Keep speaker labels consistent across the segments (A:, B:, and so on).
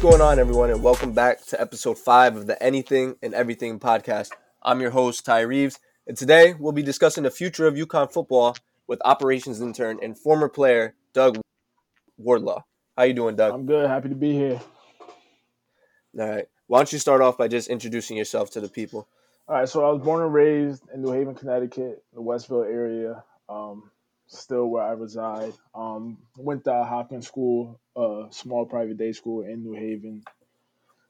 A: What's going on, everyone, and welcome back to episode five of the Anything and Everything podcast. I'm your host, Ty Reeves, and today we'll be discussing the future of UConn football with operations intern and former player Doug Wardlaw. How you doing, Doug?
B: I'm good. Happy to be here.
A: All right. Why don't you start off by just introducing yourself to the people?
B: All right. So I was born and raised in New Haven, Connecticut, the Westville area. Um, still where I reside. Um, went to Hopkins School, a small private day school in New Haven.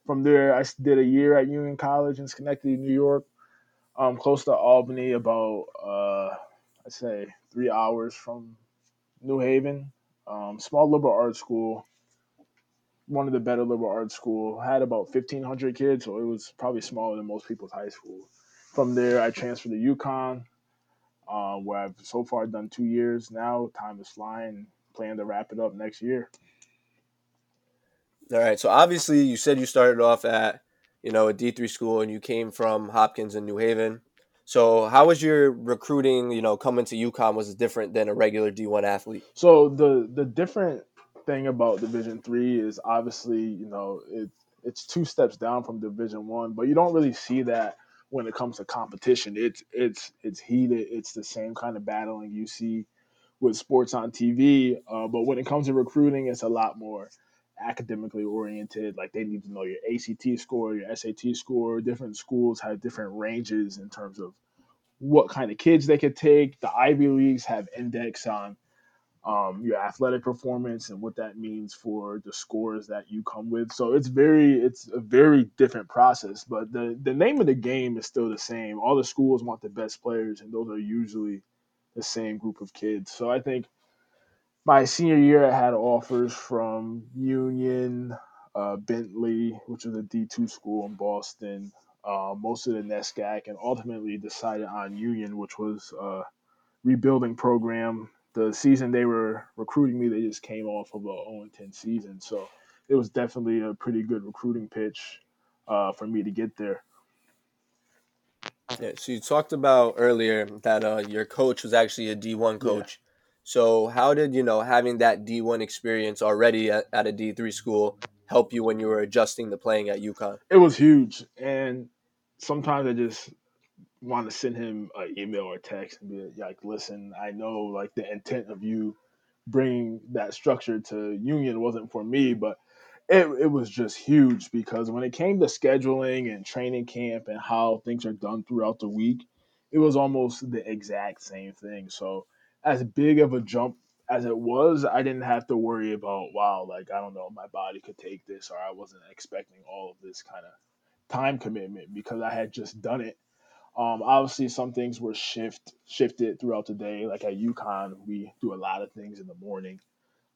B: From there, I did a year at Union College in Schenectady, New York, um, close to Albany, about uh, I'd say three hours from New Haven. Um, small liberal arts school, one of the better liberal arts school. Had about fifteen hundred kids, so it was probably smaller than most people's high school. From there, I transferred to UConn, uh, where I've so far done two years now. Time is flying. Plan to wrap it up next year.
A: All right. So obviously, you said you started off at you know a D three school, and you came from Hopkins in New Haven. So how was your recruiting? You know, coming to UConn was different than a regular D one athlete?
B: So the the different thing about Division three is obviously you know it it's two steps down from Division one, but you don't really see that when it comes to competition. It's it's it's heated. It's the same kind of battling you see with sports on TV. Uh, but when it comes to recruiting, it's a lot more academically oriented. Like they need to know your ACT score, your SAT score. Different schools have different ranges in terms of what kind of kids they could take. The Ivy Leagues have index on um, your athletic performance and what that means for the scores that you come with. So it's very it's a very different process. But the the name of the game is still the same. All the schools want the best players, and those are usually the same group of kids. So I think my senior year, I had offers from Union, uh, Bentley, which is a D2 school in Boston, uh, most of the NESCAC, and ultimately decided on Union, which was a rebuilding program. The season they were recruiting me, they just came off of a 0 10 season. So it was definitely a pretty good recruiting pitch uh, for me to get there.
A: Yeah, so you talked about earlier that uh, your coach was actually a D1 coach. Yeah. So how did you know having that D1 experience already at, at a D3 school help you when you were adjusting to playing at UConn?
B: It was huge, and sometimes I just want to send him an email or text and be like, "Listen, I know like the intent of you bringing that structure to Union wasn't for me, but." It, it was just huge because when it came to scheduling and training camp and how things are done throughout the week, it was almost the exact same thing. So as big of a jump as it was, I didn't have to worry about wow, like I don't know, my body could take this, or I wasn't expecting all of this kind of time commitment because I had just done it. Um, obviously, some things were shift shifted throughout the day. Like at UConn, we do a lot of things in the morning,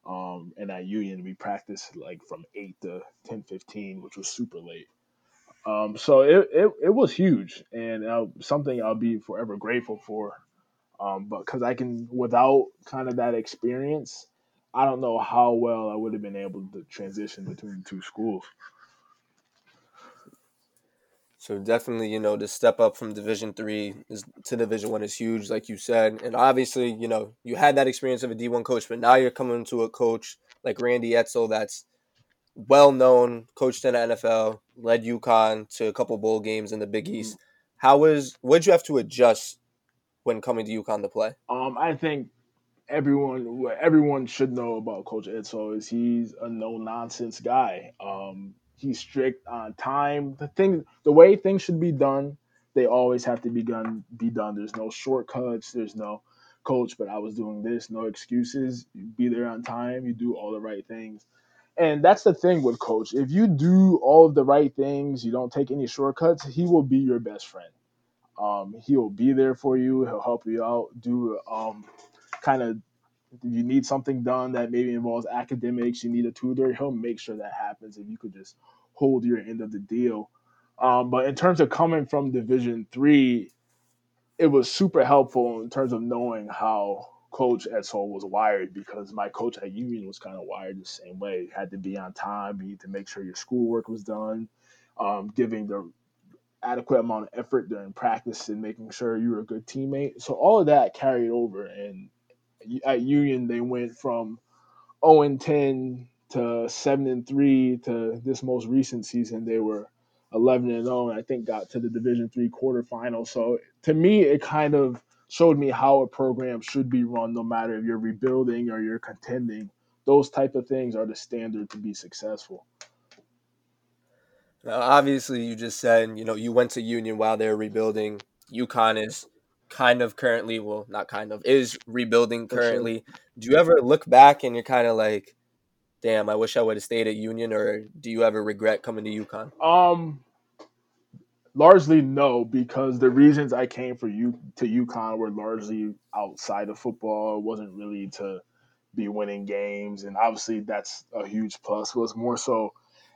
B: um, and at Union, we practice like from eight to ten fifteen, which was super late. Um, so it, it, it was huge and uh, something I'll be forever grateful for um, but because I can, without kind of that experience, I don't know how well I would have been able to transition between the two schools.
A: So definitely, you know, the step up from Division three to Division one is huge, like you said. And obviously, you know, you had that experience of a D one coach, but now you're coming to a coach like Randy Edsall that's well known, coached in the NFL, led UConn to a couple bowl games in the Big East. Mm-hmm. How was what did you have to adjust when coming to UConn to play?
B: Um, I think everyone everyone should know about Coach Edsall is he's a no nonsense guy. Um, he's strict on time. The thing, the way things should be done, they always have to be done. Be done. There's no shortcuts. There's no coach, but I was doing this. No excuses. You be there on time. You do all the right things. And that's the thing with coach. If you do all of the right things, you don't take any shortcuts, he will be your best friend. Um, he will be there for you. He'll help you out. Do um, kind of you need something done that maybe involves academics, you need a tutor. He'll make sure that happens. If you could just hold your end of the deal. Um, but in terms of coming from Division three, it was super helpful in terms of knowing how Coach Edsall was wired because my coach at Union was kind of wired the same way. You had to be on time. You need to make sure your schoolwork was done. Um, giving the adequate amount of effort during practice and making sure you were a good teammate. So all of that carried over. And at Union, they went from 0 and 10 to seven and three to this most recent season they were 11 and 0 and I think got to the Division 3 quarterfinal. So to me it kind of showed me how a program should be run no matter if you're rebuilding or you're contending. Those type of things are the standard to be successful.
A: Now, obviously, you just said you know you went to Union while they were rebuilding. UConn is kind of currently, well, not kind of, is rebuilding currently. Sure. Do you ever look back and you're kind of like, damn, I wish I would have stayed at Union, or do you ever regret coming to UConn?
B: Um, largely no, because the reasons I came for you to UConn were largely outside of football. It wasn't really to be winning games, and obviously that's a huge plus. It was more so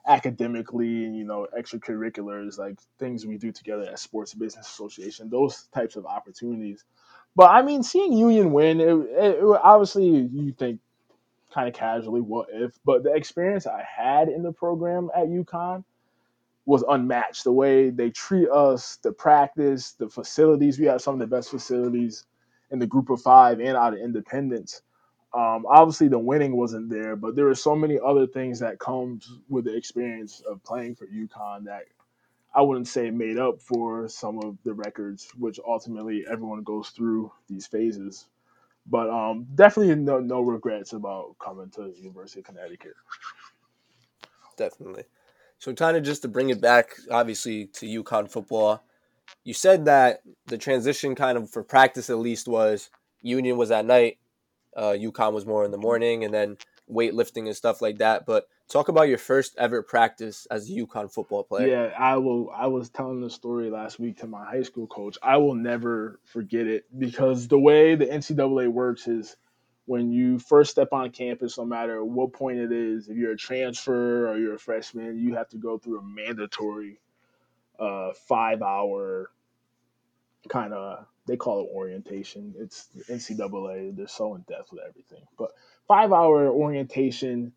B: academically and you know extracurriculars like things we do together at sports business association those types of opportunities. But i mean seeing union win it, it, it obviously you think kind of casually what if but the experience i had in the program at UConn was unmatched. The way they treat us the practice the facilities. We have some of the best facilities in the group of five and out of independence um, obviously, the winning wasn't there, but there are so many other things that comes with the experience of playing for UConn that I wouldn't say made up for some of the records, which ultimately everyone goes through these phases. But um, definitely no no regrets about coming to the University of Connecticut.
A: Definitely. So kind of just to bring it back, obviously to UConn football, you said that the transition kind of for practice at least was Union was at night, uh, UConn was more in the morning, and then weightlifting and stuff like that. But talk about your first ever practice as a UConn football player.
B: Yeah, I will. I was telling the story last week to my high school coach. I will never forget it because the way the NCAA works is when you first step on campus, no matter what point it is, if you're a transfer or you're a freshman, you have to go through a mandatory uh, five hour kind of they call it orientation. It's NCAA. They're so in depth with everything. But five hour orientation,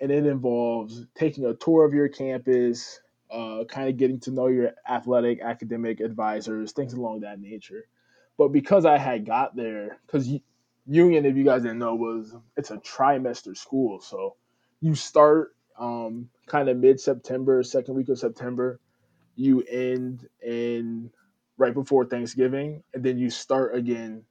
B: and it involves taking a tour of your campus, uh, kind of getting to know your athletic, academic advisors, things along that nature. But because I had got there, because Union, if you guys didn't know, was it's a trimester school, so you start um, kind of mid September, second week of September, you end in right before Thanksgiving, and then you start again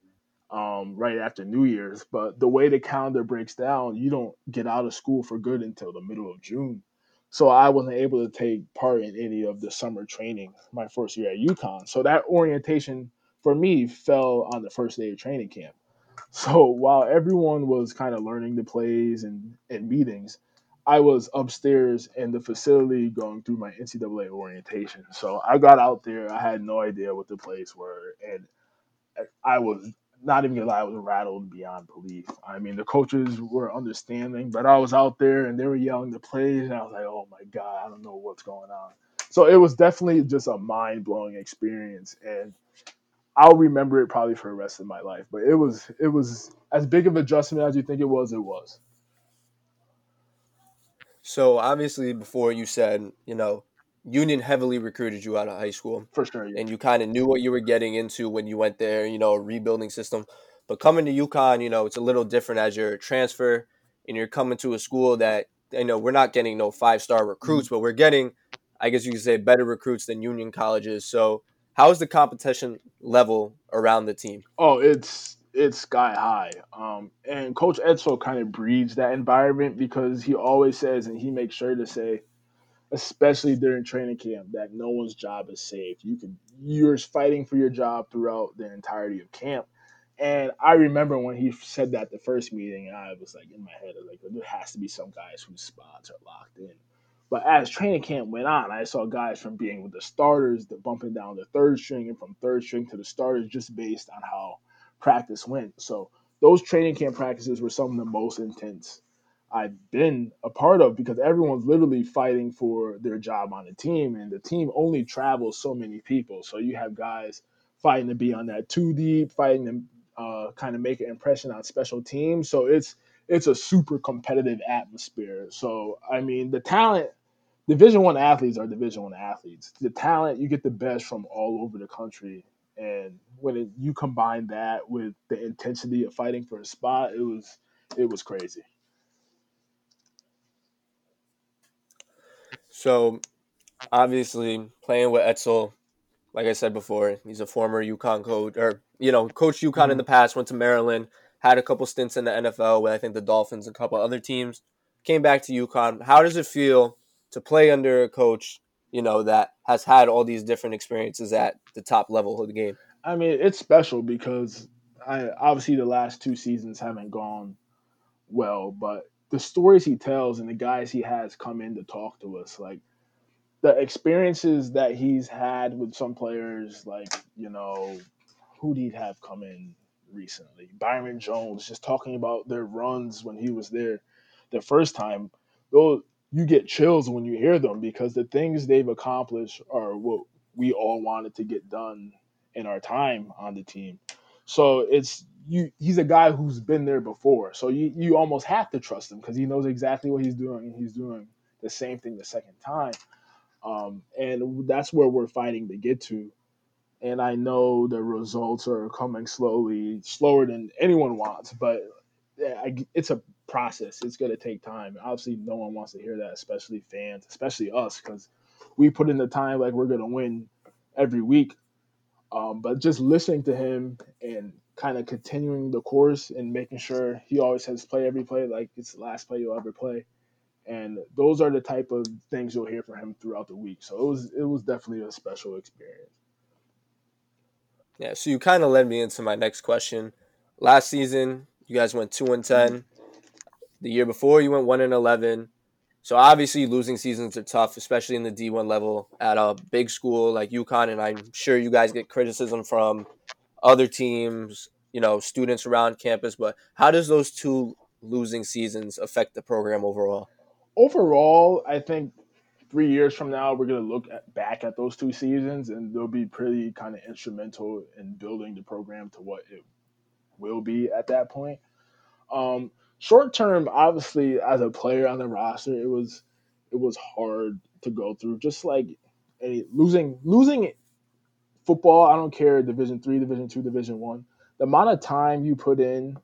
B: um, right after New Year's. But the way the calendar breaks down, you don't get out of school for good until the middle of June. So I wasn't able to take part in any of the summer training my first year at UConn. So that orientation for me fell on the first day of training camp. So while everyone was kind of learning the plays and, and meetings, I was upstairs in the facility going through my NCAA orientation. So I got out there. I had no idea what the plays were, and I was not even gonna lie, I was rattled beyond belief. I mean, the coaches were understanding, but I was out there and they were yelling the plays, and I was like, "Oh my god, I don't know what's going on." So it was definitely just a mind blowing experience, and I'll remember it probably for the rest of my life. But it was it was as big of an adjustment as you think it was. It was.
A: So obviously, before you said, you know, Union heavily recruited you out of high school.
B: For sure.
A: Yeah. And you kind of knew what you were getting into when you went there, you know, a rebuilding system. But coming to UConn, you know, it's a little different as you're a transfer and you're coming to a school that, you know, we're not getting no five star recruits, mm-hmm. but we're getting, I guess you could say, better recruits than Union colleges. So, how's the competition level around the team?
B: Oh, it's it's sky high. Um, and Coach Edsall kind of breeds that environment because he always says, and he makes sure to say, especially during training camp, that no one's job is safe. You can you're fighting for your job throughout the entirety of camp. And I remember when he said that the first meeting, and I was like in my head, like there has to be some guys whose spots are locked in. But as training camp went on, I saw guys from being with the starters, the bumping down the third string, and from third string to the starters, just based on how practice went. So those training camp practices were some of the most intense I've been a part of because everyone's literally fighting for their job on the team, and the team only travels so many people. So you have guys fighting to be on that two deep, fighting to uh, kind of make an impression on special teams. So it's it's a super competitive atmosphere. So I mean, the talent, Division One athletes are Division One athletes. The talent you get the best from all over the country, and when it, you combine that with the intensity of fighting for a spot, it was it was crazy.
A: So, obviously, playing with Edsall, like I said before, he's a former UConn coach, or you know, coached UConn mm-hmm. in the past. Went to Maryland, had a couple stints in the NFL with I think the Dolphins, and a couple other teams. Came back to UConn. How does it feel to play under a coach, you know, that has had all these different experiences at the top level of the game?
B: I mean, it's special because I obviously the last two seasons haven't gone well, but the stories he tells and the guys he has come in to talk to us, like the experiences that he's had with some players, like you know, who did he have come in recently? Byron Jones, just talking about their runs when he was there the first time. Those you get chills when you hear them because the things they've accomplished are what we all wanted to get done in our time on the team. So it's you he's a guy who's been there before. So you, you almost have to trust him because he knows exactly what he's doing and he's doing the same thing the second time. Um, and that's where we're fighting to get to. And I know the results are coming slowly, slower than anyone wants, but it's a process. It's going to take time. Obviously, no one wants to hear that, especially fans, especially us, because we put in the time like we're going to win every week. Um, but just listening to him and kind of continuing the course and making sure he always has play every play like it's the last play you'll ever play. And those are the type of things you'll hear from him throughout the week. So it was it was definitely a special experience.
A: Yeah, so you kind of led me into my next question. Last season, you guys went two and ten. The year before, you went one and eleven. So obviously, losing seasons are tough, especially in the D1 level at a big school like UConn. And I'm sure you guys get criticism from other teams, you know, students around campus. But how does those two losing seasons affect the program overall?
B: Overall, I think three years from now, we're going to look at, back at those two seasons and they'll be pretty kind of instrumental in building the program to what it will be at that point. Um, short term, obviously, as a player on the roster, it was it was hard to go through. Just like any losing losing football, I don't care Division three, Division two, Division one. The amount of time you put in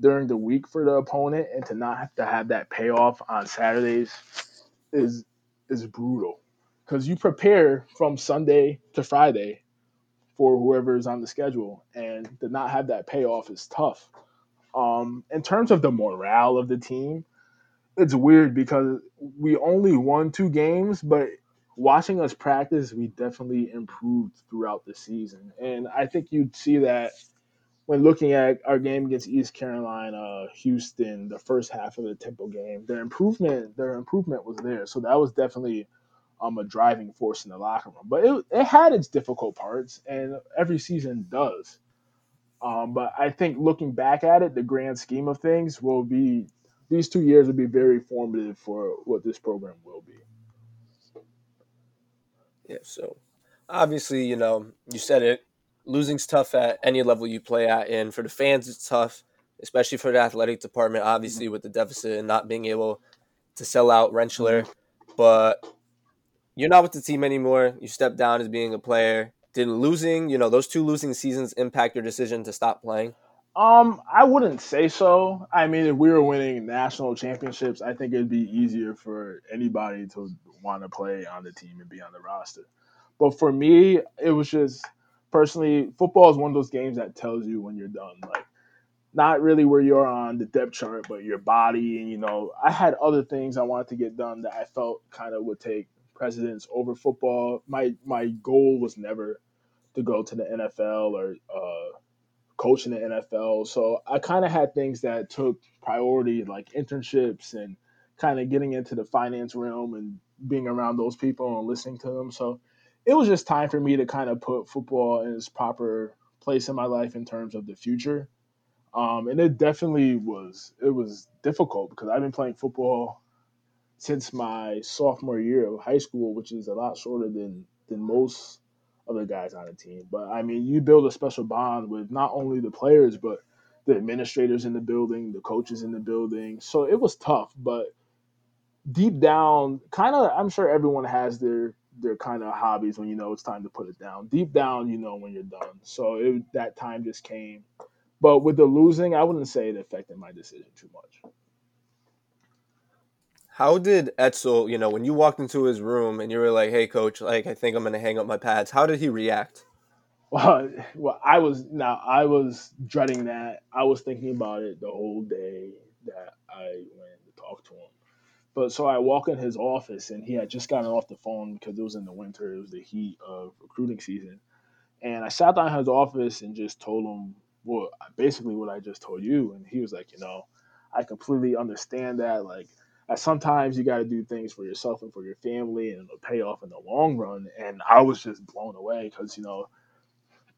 B: during the week for the opponent and to not have to have that payoff on Saturdays is is brutal because you prepare from Sunday to Friday for whoever is on the schedule, and to not have that payoff is tough. Um, in terms of the morale of the team, it's weird because we only won two games, but watching us practice, we definitely improved throughout the season. And I think you'd see that when looking at our game against East Carolina, Houston, the first half of the Temple game, their improvement, their improvement was there. So that was definitely um, a driving force in the locker room. But it, it had its difficult parts, and every season does. Um, but I think looking back at it, the grand scheme of things will be these two years will be very formative for what this program will be.
A: Yeah. So obviously, you know, you said it. Losing's tough at any level you play at, and for the fans, it's tough, especially for the athletic department. Obviously, mm-hmm. with the deficit and not being able to sell out Rentschler, mm-hmm. but you're not with the team anymore. You stepped down as being a player. Did losing, you know, those two losing seasons impact your decision to stop playing?
B: Um, I wouldn't say so. I mean, if we were winning national championships, I think it'd be easier for anybody to want to play on the team and be on the roster. But for me, it was just personally, football is one of those games that tells you when you're done. Like, not really where you're on the depth chart, but your body. And, you know, I had other things I wanted to get done that I felt kind of would take precedence over football. My my goal was never to go to the NFL or uh, coach in the NFL. So I kind of had things that took priority, like internships and kind of getting into the finance realm and being around those people and listening to them. So it was just time for me to kind of put football in its proper place in my life in terms of the future. Um, and it definitely was it was difficult because I've been playing football since my sophomore year of high school, which is a lot shorter than than most other guys on the team. But I mean, you build a special bond with not only the players, but the administrators in the building, the coaches in the building. So it was tough, but deep down, kind of, I'm sure everyone has their their kind of hobbies when you know it's time to put it down. Deep down, you know when you're done. So it, that time just came. But with the losing, I wouldn't say it affected my decision too much.
A: How did Edsall, you know, when you walked into his room and you were like, "Hey, coach, like I think I'm gonna hang up my pads," how did he react?
B: Well, well, I was now I was dreading that. I was thinking about it the whole day that I went to talk to him. But so I walk in his office and he had just gotten off the phone because it was in the winter. It was the heat of recruiting season. And I sat down in his office and just told him what basically what I just told you. And he was like, you know, I completely understand that. Like, sometimes you got to do things for yourself and for your family, and it'll pay off in the long run. And I was just blown away because you know,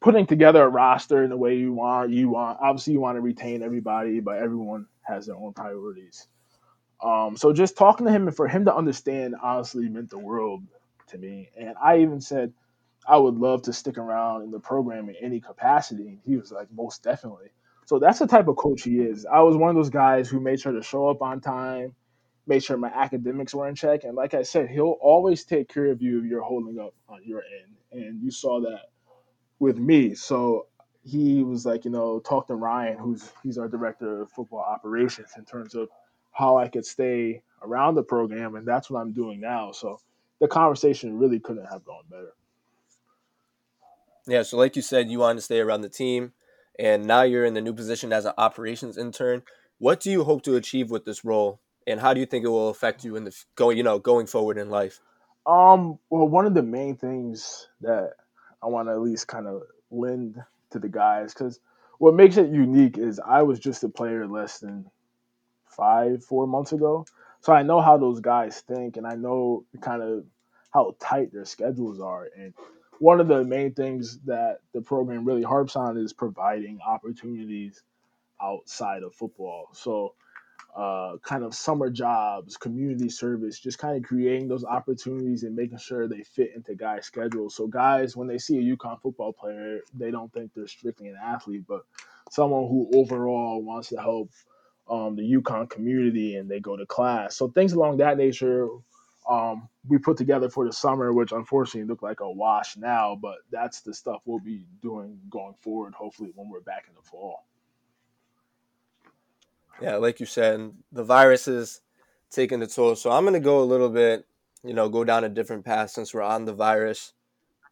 B: putting together a roster in the way you want, you want obviously you want to retain everybody, but everyone has their own priorities. Um, so just talking to him and for him to understand honestly meant the world to me. And I even said I would love to stick around in the program in any capacity. And he was like, most definitely. So that's the type of coach he is. I was one of those guys who made sure to show up on time, made sure my academics were in check. And like I said, he'll always take care of you if you're holding up on your end. And you saw that with me. So he was like, you know, talk to Ryan, who's he's our director of football operations in terms of how I could stay around the program, and that's what I'm doing now. So the conversation really couldn't have gone better.
A: Yeah, so like you said, you wanted to stay around the team, and now you're in the new position as an operations intern. What do you hope to achieve with this role, and how do you think it will affect you in the going, you know, going forward in life?
B: Um, well, one of the main things that I want to at least kind of lend to the guys, because what makes it unique is I was just a player less than five, four months ago. So I know how those guys think, and I know kind of how tight their schedules are. And one of the main things that the program really harps on is providing opportunities outside of football. So, uh, kind of summer jobs, community service, just kind of creating those opportunities and making sure they fit into guys' schedules. So, guys, when they see a UConn football player, they don't think they're strictly an athlete, but someone who overall wants to help um, the UConn community and they go to class. So things along that nature um, we put together for the summer, which unfortunately look like a wash now, but that's the stuff we'll be doing going forward, hopefully when we're back in the fall.
A: Yeah, like you said, the virus is taking the toll. So I'm going to go a little bit, you know, go down a different path since we're on the virus.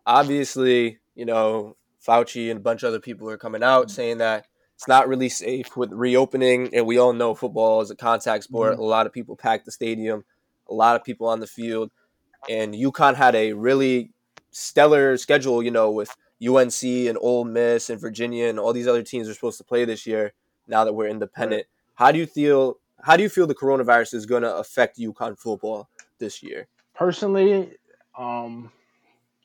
A: Obviously, you know, Fauci and a bunch of other people are coming out saying that it's not really safe with reopening, and we all know football is a contact sport. Mm-hmm. A lot of people pack the stadium, a lot of people on the field, and UConn had a really stellar schedule. You know, with UNC and Ole Miss and Virginia and all these other teams are supposed to play this year. Now that we're independent, right. How do you feel? How do you feel the coronavirus is going to affect UConn football this year?
B: Personally, um,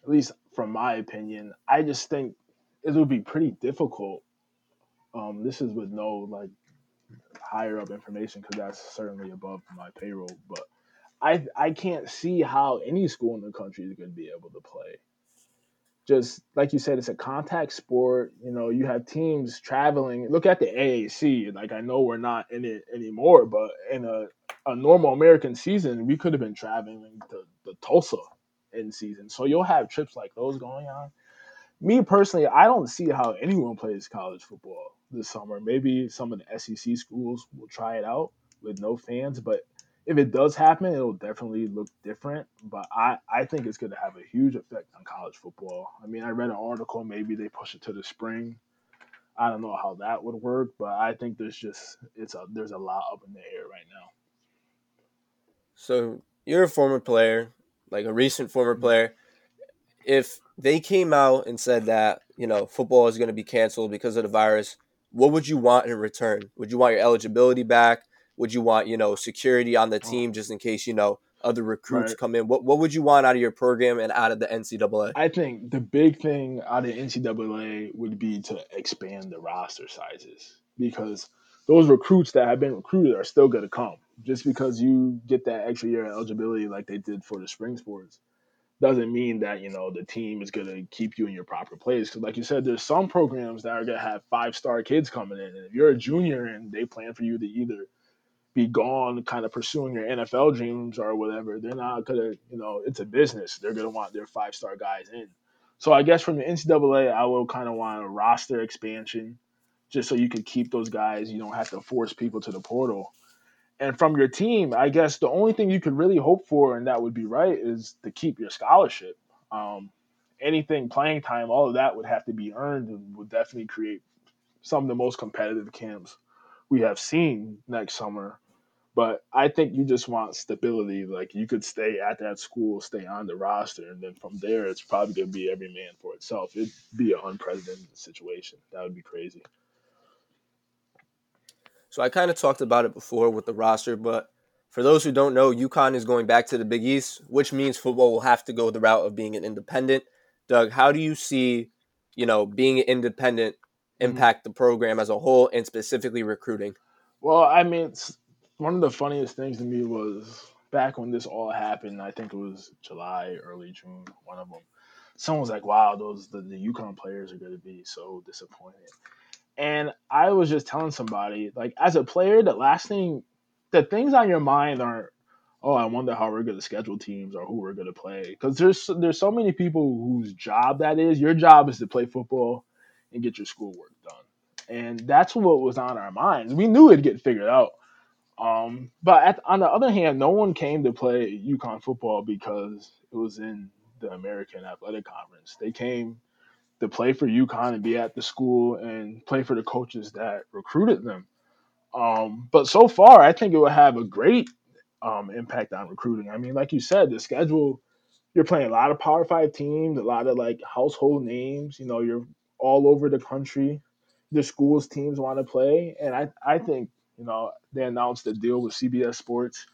B: at least from my opinion, I just think it would be pretty difficult um, this is with no like higher up information because that's certainly above my payroll. But I I can't see how any school in the country is going to be able to play. Just like you said, it's a contact sport. You know, you have teams traveling. Look at the AAC. Like I know we're not in it anymore, but in a a normal American season, we could have been traveling to, to Tulsa in season. So you'll have trips like those going on. Me personally, I don't see how anyone plays college football this summer. Maybe some of the SEC schools will try it out with no fans, but if it does happen, it'll definitely look different. But I, I think it's going to have a huge effect on college football. I mean, I read an article, maybe they push it to the spring. I don't know how that would work, but I think there's just it's a there's a lot up in the air right now.
A: So you're a former player, like a recent former mm-hmm. player. If they came out and said that you know football is going to be canceled because of the virus, what would you want in return? Would you want your eligibility back? Would you want, you know, security on the oh. team just in case, you know, other recruits right. come in? What what would you want out of your program and out of the NCAA?
B: I think the big thing out of NCAA would be to expand the roster sizes because those recruits that have been recruited are still going to come. Just because you get that extra year of eligibility like they did for the spring sports doesn't mean that you know the team is going to keep you in your proper place. Because, like you said, there's some programs that are going to have five star kids coming in, and if you're a junior and they plan for you to either be gone, kind of pursuing your NFL dreams or whatever, they're not to, you know, it's a business. They're going to want their five star guys in. So I guess from the NCAA, I will kind of want a roster expansion, just so you can keep those guys. You don't have to force people to the portal and from your team, I guess the only thing you could really hope for, and that would be right, is to keep your scholarship. Um, anything playing time, all of that would have to be earned and would definitely create some of the most competitive camps we have seen next summer. But I think you just want stability. Like you could stay at that school, stay on the roster, and then from there, it's probably going to be every man for itself. It'd be an unprecedented situation. That would be crazy.
A: So I kind of talked about it before with the roster, but for those who don't know, UConn is going back to the Big East, which means football will have to go the route of being an independent. Doug, how do you see, you know, being independent mm-hmm. impact the program as a whole and specifically recruiting?
B: Well, I mean, one of the funniest things to me was back when this all happened. I think it was July, early June. One of them, someone was like, "Wow, those the, the UConn players are going to be so disappointed." And I was just telling somebody, like, as a player, the last thing, the things on your mind aren't, oh, I wonder how we're going to schedule teams or who we're going to play. Because there's there's so many people whose job that is. Your job is to play football and get your schoolwork done. And that's what was on our minds. We knew it'd get figured out. Um, but at, on the other hand, no one came to play UConn football because it was in the American Athletic Conference. They came to play for UConn and be at the school and play for the coaches that recruited them. Um, but so far, I think it will have a great um, impact on recruiting. I mean, like you said, the schedule, you're playing a lot of Power Five teams, a lot of like household names. You know, you're all over the country. The schools teams want to play, and I, I think you know they announced a deal with CBS Sports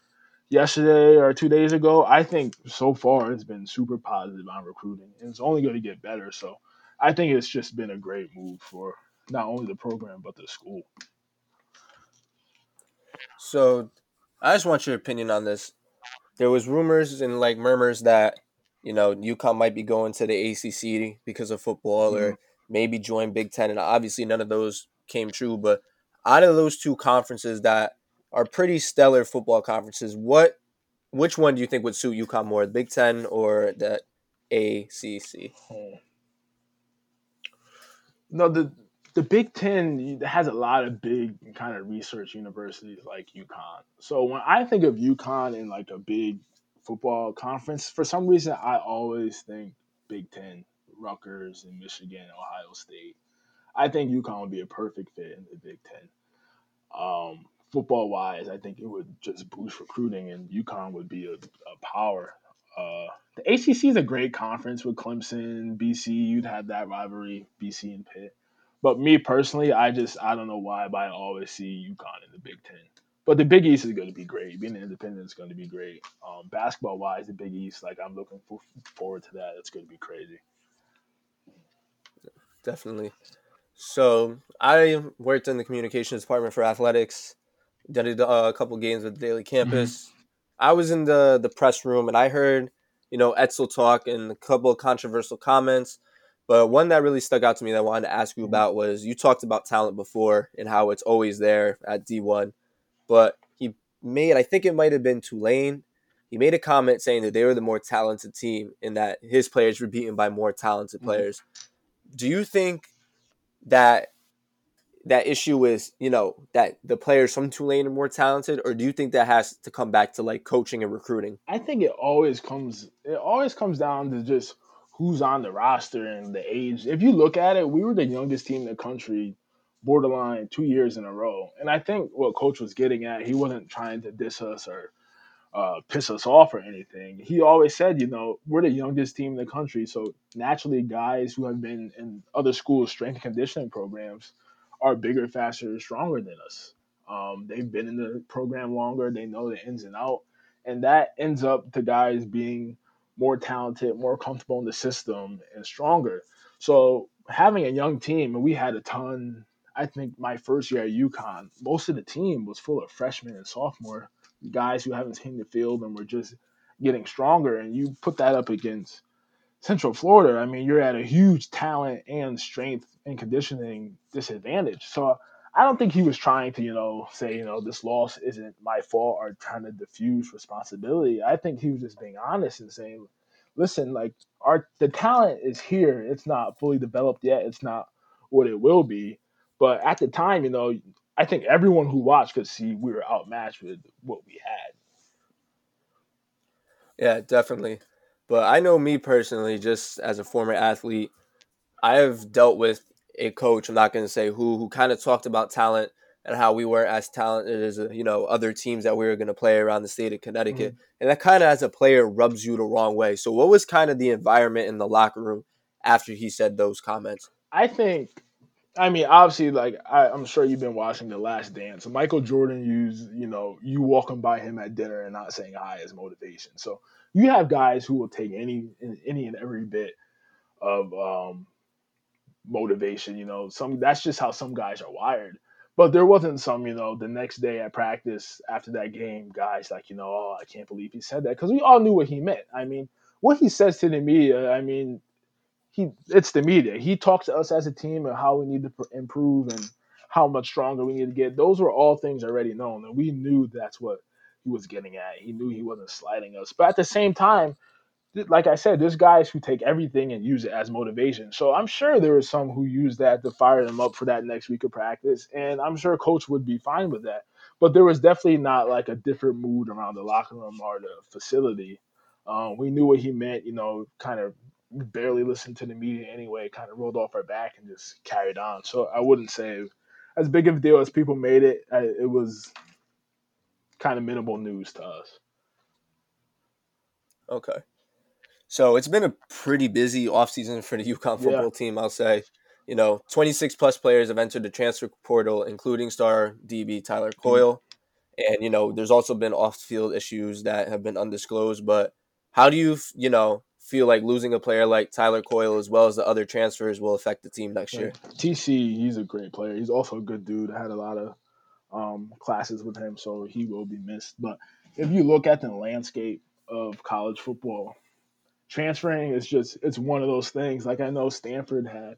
B: yesterday or two days ago. I think so far it's been super positive on recruiting, and it's only going to get better. So I think it's just been a great move for not only the program but the school.
A: So, I just want your opinion on this. There was rumors and like murmurs that you know UConn might be going to the ACC because of football, mm-hmm. or maybe join Big Ten, and obviously none of those came true. But out of those two conferences that are pretty stellar football conferences, what which one do you think would suit UConn more, the Big Ten or the ACC? Hmm
B: no the the Big Ten has a lot of big kind of research universities like UConn. So when I think of UConn in like a big football conference, for some reason I always think Big Ten, Rutgers and Michigan, Ohio State. I think UConn would be a perfect fit in the Big Ten. Um, football wise, I think it would just boost recruiting, and UConn would be a, a power. Uh, the ACC is a great conference with Clemson, BC. You'd have that rivalry, BC and Pitt. But me personally, I just I don't know why, but I always see UConn in the Big Ten. But the Big East is going to be great. Being an independent is going to be great. Um, basketball wise, the Big East, like I'm looking for, forward to that. It's going to be crazy.
A: Definitely. So I worked in the communications department for athletics. Did a, a couple games with Daily Campus. Mm-hmm. I was in the the press room and I heard you know, Edsall talk and a couple of controversial comments. But one that really stuck out to me that I wanted to ask you mm-hmm. about was you talked about talent before and how it's always there at D1. But he made, I think it might have been Tulane. He made a comment saying that they were the more talented team and that his players were beaten by more talented mm-hmm. players. Mm-hmm. Do you think that that issue is, you know, that the players from Tulane are more talented, or do you think that has to come back to like coaching and recruiting?
B: I think it always comes it always comes down to just who's on the roster and the age. If you look at it, we were the youngest team in the country, borderline two years in a row. And I think what coach was getting at, he wasn't trying to diss us or uh, piss us off or anything. He always said, you know, we're the youngest team in the country, so naturally, guys who have been in other schools' strength and conditioning programs are bigger, faster, stronger than us. Um, they've been in the program longer. They know the ins and out, and that ends up to guys being more talented, more comfortable in the system, and stronger. So having a young team, and we had a ton. I think my first year at UConn, most of the team was full of freshmen and sophomore guys who haven't seen the field and were just getting stronger. And you put that up against Central Florida, I mean, you're at a huge talent and strength and conditioning disadvantage. So I don't think he was trying to, you know, say, you know, this loss isn't my fault or trying to diffuse responsibility. I think he was just being honest and saying, listen, like our the talent is here. It's not fully developed yet. It's not what it will be. But at the time, you know, I think everyone who watched could see we were outmatched with what we had.
A: Yeah, definitely. But I know me personally, just as a former athlete, I have dealt with a coach. I'm not going to say who, who kind of talked about talent and how we weren't as talented as you know other teams that we were going to play around the state of Connecticut, mm-hmm. and that kind of as a player rubs you the wrong way. So, what was kind of the environment in the locker room after he said those comments?
B: I think, I mean, obviously, like I, am sure you've been watching The Last Dance. Michael Jordan used, you know, you walking by him at dinner and not saying hi as motivation. So you have guys who will take any any and every bit of um, motivation. You know, some that's just how some guys are wired. But there wasn't some, you know, the next day at practice after that game, guys like, you know, oh, I can't believe he said that because we all knew what he meant. I mean, what he says to the media, I mean, he it's the media. He talks to us as a team and how we need to improve and how much stronger we need to get. Those were all things already known, and we knew that's what he was getting at. He knew he wasn't sliding us, but at the same time, like I said, there's guys who take everything and use it as motivation. So I'm sure there was some who used that to fire them up for that next week of practice, and I'm sure coach would be fine with that. But there was definitely not like a different mood around the locker room or the facility. Um, we knew what he meant, you know, kind of barely listened to the media anyway, kind of rolled off our back and just carried on. So I wouldn't say as big of a deal as people made it. It was kind of minimal news to us.
A: Okay. So it's been a pretty busy offseason for the UConn football yeah. team, I'll say. You know, 26 plus players have entered the transfer portal, including star DB Tyler mm-hmm. Coyle. And, you know, there's also been off field issues that have been undisclosed. But how do you, you know, feel like losing a player like Tyler Coyle as well as the other transfers will affect the team next year?
B: TC, he's a great player. He's also a good dude. I had a lot of um, classes with him, so he will be missed. But if you look at the landscape of college football, transferring is just it's one of those things. Like I know Stanford had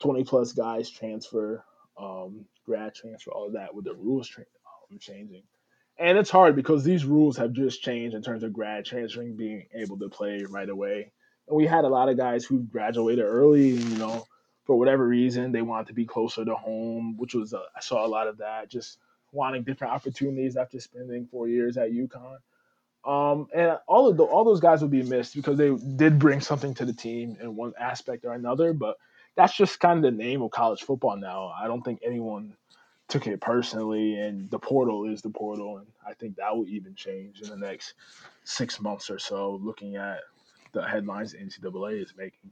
B: 20 plus guys transfer, um, grad transfer, all that with the rules tra- um, changing. And it's hard because these rules have just changed in terms of grad transferring being able to play right away. And we had a lot of guys who graduated early, you know, for whatever reason, they wanted to be closer to home, which was, uh, I saw a lot of that, just wanting different opportunities after spending four years at UConn. Um, and all of the, all those guys would be missed because they did bring something to the team in one aspect or another. But that's just kind of the name of college football now. I don't think anyone took it personally, and the portal is the portal, and I think that will even change in the next six months or so. Looking at the headlines NCAA is making,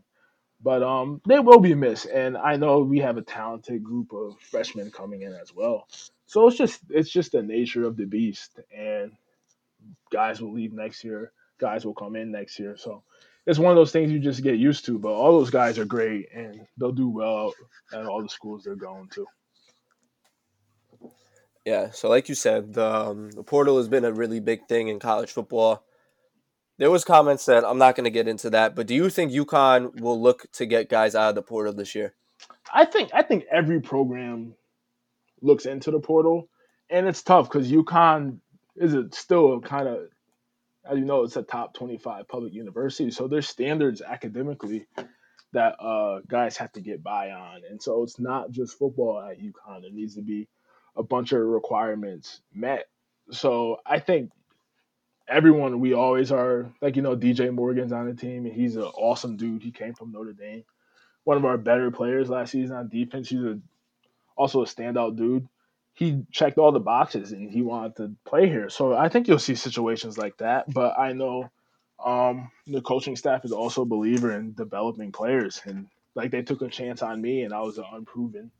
B: but um, they will be missed, and I know we have a talented group of freshmen coming in as well. So it's just it's just the nature of the beast, and guys will leave next year, guys will come in next year. So it's one of those things you just get used to. But all those guys are great and they'll do well at all the schools they're going to.
A: Yeah, so like you said, the, um, the portal has been a really big thing in college football. There was comments that I'm not going to get into that, but do you think UConn will look to get guys out of the portal this year?
B: I think I think every program looks into the portal, and it's tough because UConn is it still kind of as you know it's a top 25 public university so there's standards academically that uh, guys have to get by on and so it's not just football at UConn it needs to be a bunch of requirements met so I think everyone we always are like you know DJ Morgan's on the team and he's an awesome dude he came from Notre Dame one of our better players last season on defense he's a also a standout dude he checked all the boxes and he wanted to play here. So I think you'll see situations like that. But I know um, the coaching staff is also a believer in developing players, and like they took a chance on me, and I was an unproven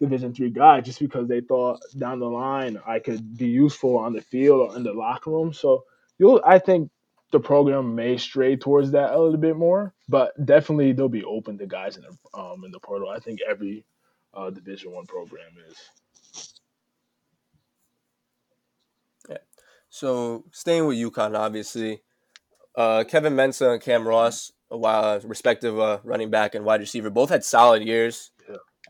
B: Division three guy just because they thought down the line I could be useful on the field or in the locker room. So you'll, I think the program may stray towards that a little bit more, but definitely they'll be open to guys in the um, in the portal. I think every uh, Division one program is. Yeah.
A: So staying with UConn, obviously, uh, Kevin Mensah and Cam Ross, while respective uh, running back and wide receiver, both had solid years.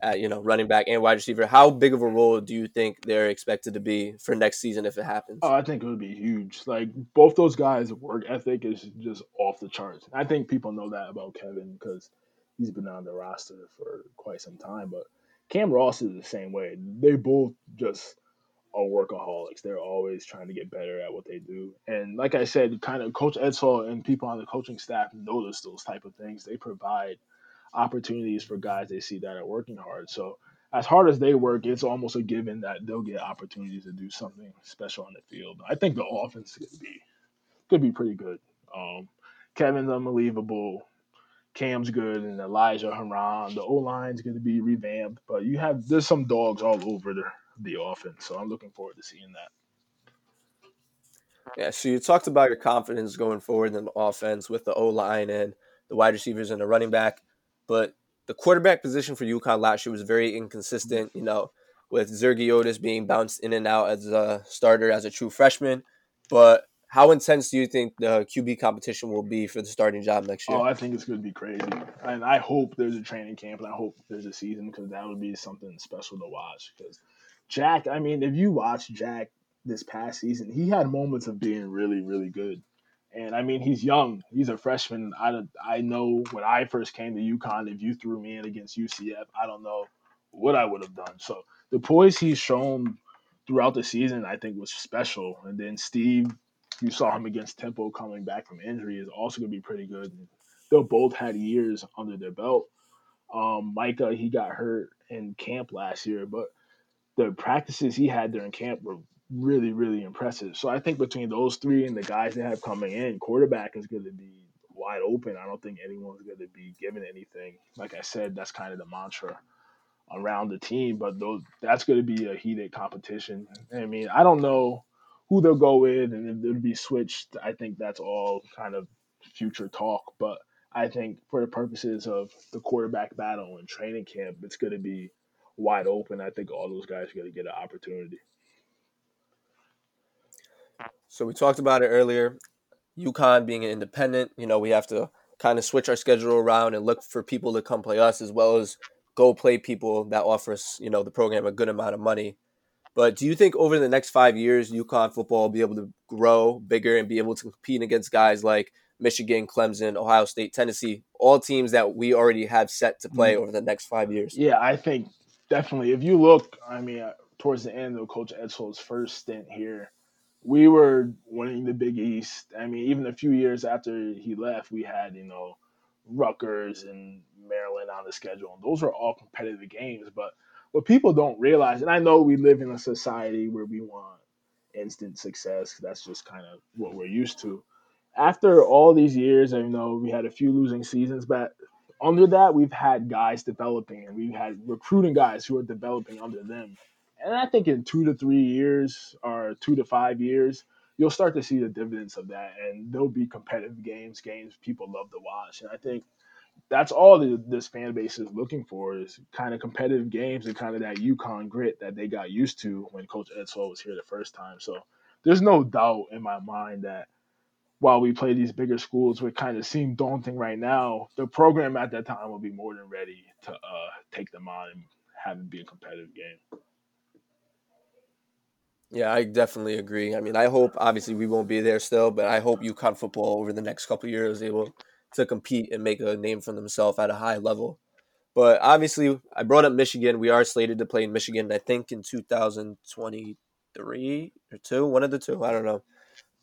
A: At you know running back and wide receiver. How big of a role do you think they're expected to be for next season if it happens?
B: Oh, I think it would be huge. Like both those guys' work ethic is just off the charts. I think people know that about Kevin because he's been on the roster for quite some time, but Cam Ross is the same way. They both just are workaholics. They're always trying to get better at what they do. And like I said, kind of Coach Edsall and people on the coaching staff notice those type of things. They provide opportunities for guys they see that are working hard. So as hard as they work, it's almost a given that they'll get opportunities to do something special on the field. I think the offense could be could be pretty good. Um, Kevin's unbelievable. Cam's good, and Elijah Haran. The O line's going to be revamped, but you have there's some dogs all over the the offense, so I'm looking forward to seeing that.
A: Yeah, so you talked about your confidence going forward in the offense with the O line and the wide receivers and the running back, but the quarterback position for UConn last year was very inconsistent. You know, with Zergiotis being bounced in and out as a starter as a true freshman, but how intense do you think the QB competition will be for the starting job next year?
B: Oh, I think it's going to be crazy, and I hope there's a training camp, and I hope there's a season because that would be something special to watch. Because Jack, I mean, if you watch Jack this past season, he had moments of being really, really good. And I mean, he's young. He's a freshman. I, I know when I first came to UConn, if you threw me in against UCF, I don't know what I would have done. So the poise he's shown throughout the season, I think, was special. And then Steve you saw him against Temple coming back from injury is also going to be pretty good. They both had years under their belt. Um, Micah, he got hurt in camp last year, but the practices he had during camp were really, really impressive. So I think between those three and the guys they have coming in, quarterback is going to be wide open. I don't think anyone's going to be given anything. Like I said, that's kind of the mantra around the team, but those that's going to be a heated competition. I mean, I don't know who they'll go with and if it'll be switched, I think that's all kind of future talk. But I think for the purposes of the quarterback battle and training camp, it's going to be wide open. I think all those guys are going to get an opportunity.
A: So we talked about it earlier. UConn being an independent, you know, we have to kind of switch our schedule around and look for people to come play us as well as go play people that offer us, you know, the program a good amount of money. But do you think over the next five years, UConn football will be able to grow bigger and be able to compete against guys like Michigan, Clemson, Ohio State, Tennessee, all teams that we already have set to play mm-hmm. over the next five years?
B: Yeah, I think definitely. If you look, I mean, uh, towards the end of Coach Edsall's first stint here, we were winning the Big East. I mean, even a few years after he left, we had, you know, Rutgers and Maryland on the schedule. And those were all competitive games, but – what people don't realize, and I know we live in a society where we want instant success. That's just kind of what we're used to. After all these years, I know we had a few losing seasons, but under that, we've had guys developing and we've had recruiting guys who are developing under them. And I think in two to three years or two to five years, you'll start to see the dividends of that. And there'll be competitive games, games people love to watch. And I think that's all the, this fan base is looking for is kind of competitive games and kind of that UConn grit that they got used to when Coach Edsall was here the first time. So there's no doubt in my mind that while we play these bigger schools, which kind of seem daunting right now, the program at that time will be more than ready to uh, take them on and have it be a competitive game.
A: Yeah, I definitely agree. I mean, I hope obviously we won't be there still, but I hope UConn football over the next couple years able to compete and make a name for themselves at a high level. But obviously, I brought up Michigan. We are slated to play in Michigan, I think, in 2023 or two, one of the two. I don't know.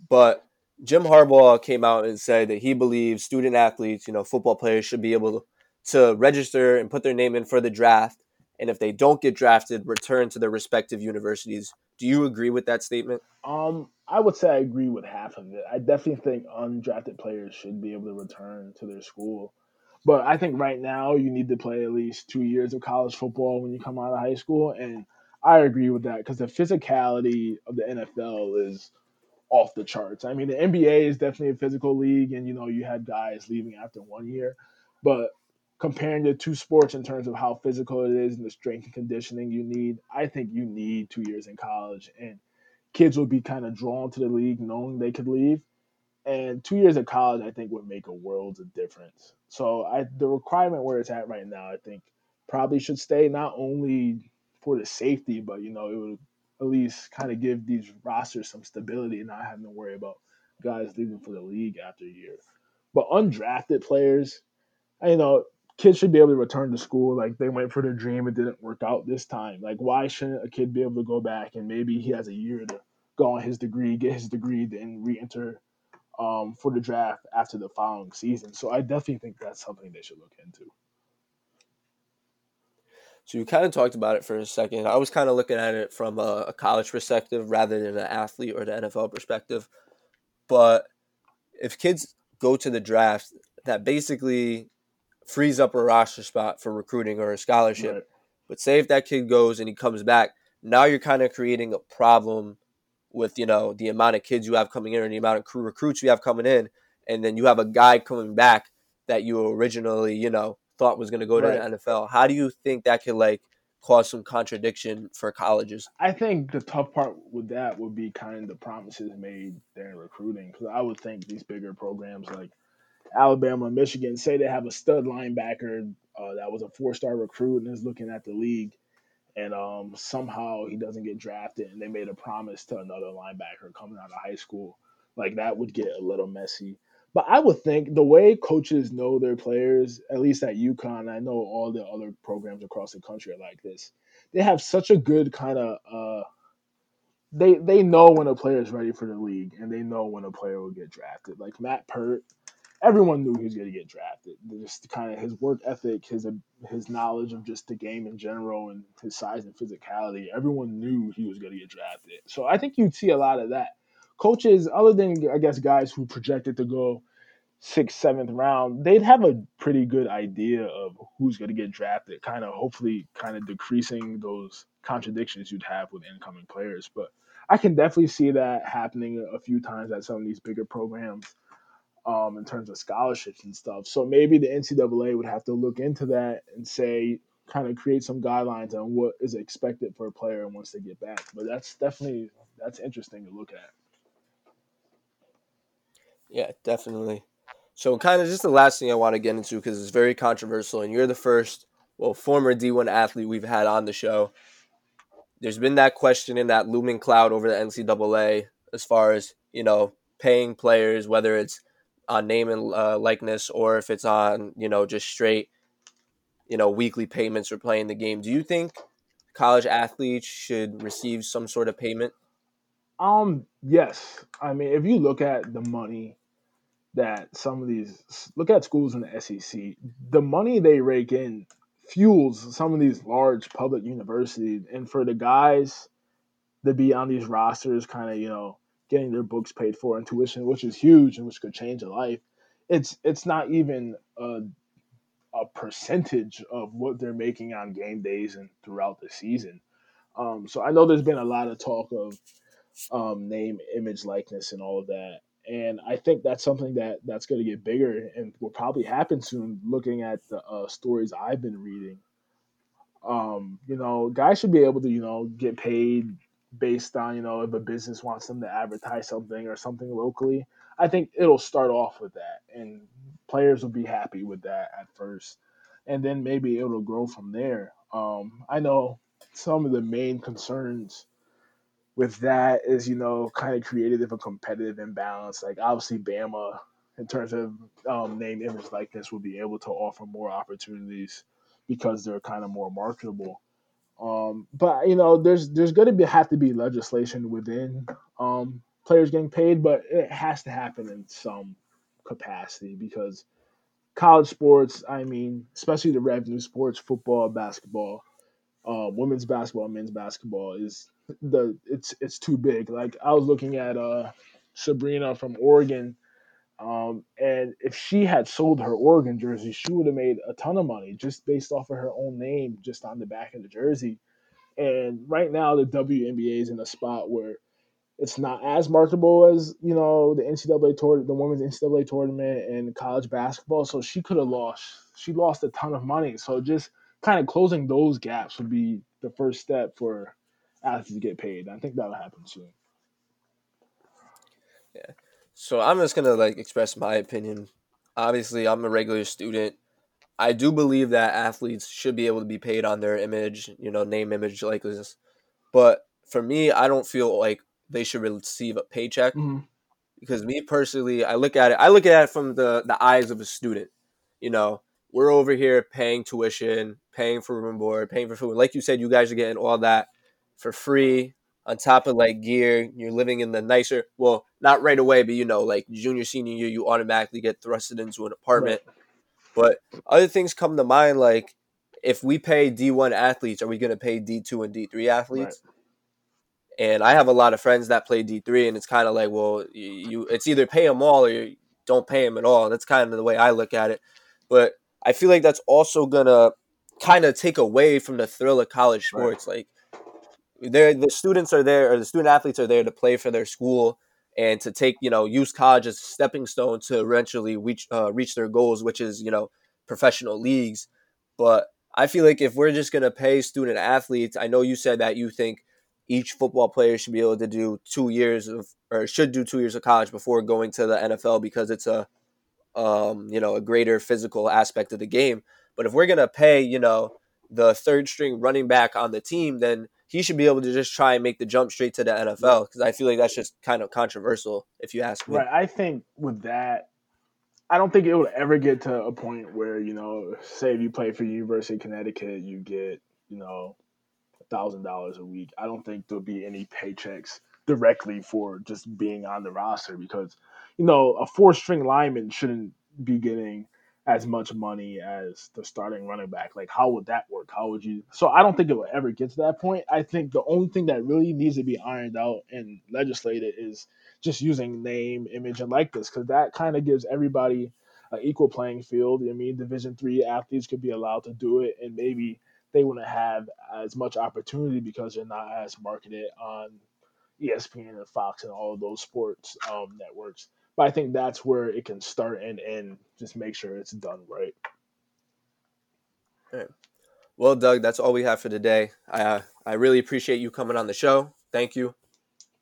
A: But Jim Harbaugh came out and said that he believes student athletes, you know, football players should be able to register and put their name in for the draft. And if they don't get drafted, return to their respective universities. Do you agree with that statement?
B: Um, I would say I agree with half of it. I definitely think undrafted players should be able to return to their school. But I think right now you need to play at least two years of college football when you come out of high school. And I agree with that because the physicality of the NFL is off the charts. I mean, the NBA is definitely a physical league, and you know, you had guys leaving after one year. But comparing the two sports in terms of how physical it is and the strength and conditioning you need, I think you need two years in college. And kids would be kind of drawn to the league knowing they could leave. And two years of college, I think, would make a world of difference. So I, the requirement where it's at right now, I think, probably should stay not only for the safety, but you know, it would at least kind of give these rosters some stability and not having to worry about guys leaving for the league after a year. But undrafted players, you know, kids should be able to return to school. Like they went for their dream, it didn't work out this time. Like why shouldn't a kid be able to go back and maybe he has a year to go on his degree, get his degree, then re-enter um, for the draft after the following season. So I definitely think that's something they should look into.
A: So you kind of talked about it for a second. I was kind of looking at it from a, a college perspective rather than an athlete or the NFL perspective. But if kids go to the draft, that basically frees up a roster spot for recruiting or a scholarship. Right. But say if that kid goes and he comes back, now you're kind of creating a problem with you know the amount of kids you have coming in and the amount of crew recruits you have coming in, and then you have a guy coming back that you originally you know thought was going to go right. to the NFL. How do you think that could like cause some contradiction for colleges?
B: I think the tough part with that would be kind of the promises made during recruiting. Because I would think these bigger programs like Alabama Michigan say they have a stud linebacker uh, that was a four star recruit and is looking at the league. And um, somehow he doesn't get drafted, and they made a promise to another linebacker coming out of high school. Like that would get a little messy. But I would think the way coaches know their players, at least at UConn, I know all the other programs across the country are like this. They have such a good kind of uh, they they know when a player is ready for the league, and they know when a player will get drafted. Like Matt Peart, everyone knew he was going to get drafted. Just kind of his work ethic, his his knowledge of just the game in general, and his size and physicality. Everyone knew he was going to get drafted. So I think you'd see a lot of that coaches, other than I guess guys who projected to go sixth, seventh round, they'd have a pretty good idea of who's going to get drafted. Kind of, hopefully, kind of decreasing those contradictions you'd have with incoming players. But I can definitely see that happening a few times at some of these bigger programs. Um, in terms of scholarships and stuff. So maybe the NCAA would have to look into that and say, kind of create some guidelines on what is expected for a player once they get back. But that's definitely that's interesting to look at.
A: Yeah, definitely. So, kind of just the last thing I want to get into because it's very controversial, and you're the first, well, former D1 athlete we've had on the show. There's been that question in that looming cloud over the NCAA as far as, you know, paying players, whether it's on name and uh, likeness or if it's on, you know, just straight, you know, weekly payments for playing the game. Do you think college athletes should receive some sort of payment?
B: Um, yes. I mean, if you look at the money that some of these look at schools in the SEC, the money they rake in fuels some of these large public universities, and for the guys to be on these rosters, kind of you know getting their books paid for and tuition, which is huge and which could change a life. It's it's not even a a percentage of what they're making on game days and throughout the season. Um, so I know there's been a lot of talk of um, name, image, likeness, and all of that and I think that's something that that's going to get bigger and will probably happen soon. Looking at the uh, stories I've been reading, um, you know, guys should be able to you know get paid based on you know if a business wants them to advertise something or something locally. I think it'll start off with that, and players will be happy with that at first, and then maybe it'll grow from there. Um, I know some of the main concerns with that is you know kind of creative and competitive imbalance. Like obviously Bama, in terms of um, name, image, likeness, will be able to offer more opportunities because they're kind of more marketable. Um, but you know, there's there's going to be have to be legislation within um, players getting paid, but it has to happen in some capacity because college sports, I mean, especially the revenue sports, football, basketball, uh, women's basketball, men's basketball is the it's it's too big. Like I was looking at uh Sabrina from Oregon, um, and if she had sold her Oregon jersey, she would have made a ton of money just based off of her own name, just on the back of the jersey. And right now, the WNBA is in a spot where it's not as marketable as you know the NCAA tour, the women's NCAA tournament, and college basketball. So she could have lost. She lost a ton of money. So just kind of closing those gaps would be the first step for athletes to get paid. I think that'll happen soon.
A: So I'm just gonna like express my opinion. Obviously, I'm a regular student. I do believe that athletes should be able to be paid on their image, you know, name, image, likeness. But for me, I don't feel like they should receive a paycheck mm-hmm. because me personally, I look at it. I look at it from the the eyes of a student. You know, we're over here paying tuition, paying for room and board, paying for food. Like you said, you guys are getting all that for free on top of like gear. You're living in the nicer, well, not right away, but you know, like junior, senior year, you automatically get thrusted into an apartment. Right. But other things come to mind, like if we pay D1 athletes, are we going to pay D2 and D3 athletes? Right. And I have a lot of friends that play D3, and it's kind of like, well, you, it's either pay them all or you don't pay them at all. That's kind of the way I look at it. But I feel like that's also going to kind of take away from the thrill of college sports. Right. Like, they're the students are there or the student athletes are there to play for their school and to take you know use college as a stepping stone to eventually reach uh, reach their goals which is you know professional leagues. But i feel like if we're just going to pay student athletes i know you said that you think each football player should be able to do two years of or should do two years of college before going to the nfl because it's a um, you know a greater physical aspect of the game. But if we're going to pay you know the third string running back on the team then he should be able to just try and make the jump straight to the NFL because I feel like that's just kind of controversial if you ask me.
B: Right. I think with that, I don't think it would ever get to a point where you know, say if you play for University of Connecticut, you get you know, thousand dollars a week. I don't think there'll be any paychecks directly for just being on the roster because you know a four string lineman shouldn't be getting as much money as the starting running back. Like, how would that work? How would you? So, I don't think it will ever get to that point. I think the only thing that really needs to be ironed out and legislated is just using name, image, and likeness, because that kind of gives everybody an equal playing field. I mean, Division three athletes could be allowed to do it, and maybe they wouldn't have as much opportunity because they're not as marketed on ESPN and Fox and all of those sports um, networks. But I think that's where it can start and end. Just make sure it's done right.
A: right. Well, Doug, that's all we have for today. I uh, I really appreciate you coming on the show. Thank you.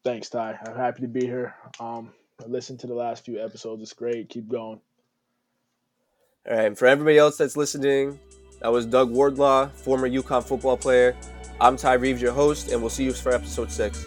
B: Thanks, Ty. I'm happy to be here. Um, I listened to the last few episodes. It's great. Keep going.
A: All right. And for everybody else that's listening, that was Doug Wardlaw, former UConn football player. I'm Ty Reeves, your host, and we'll see you for episode six.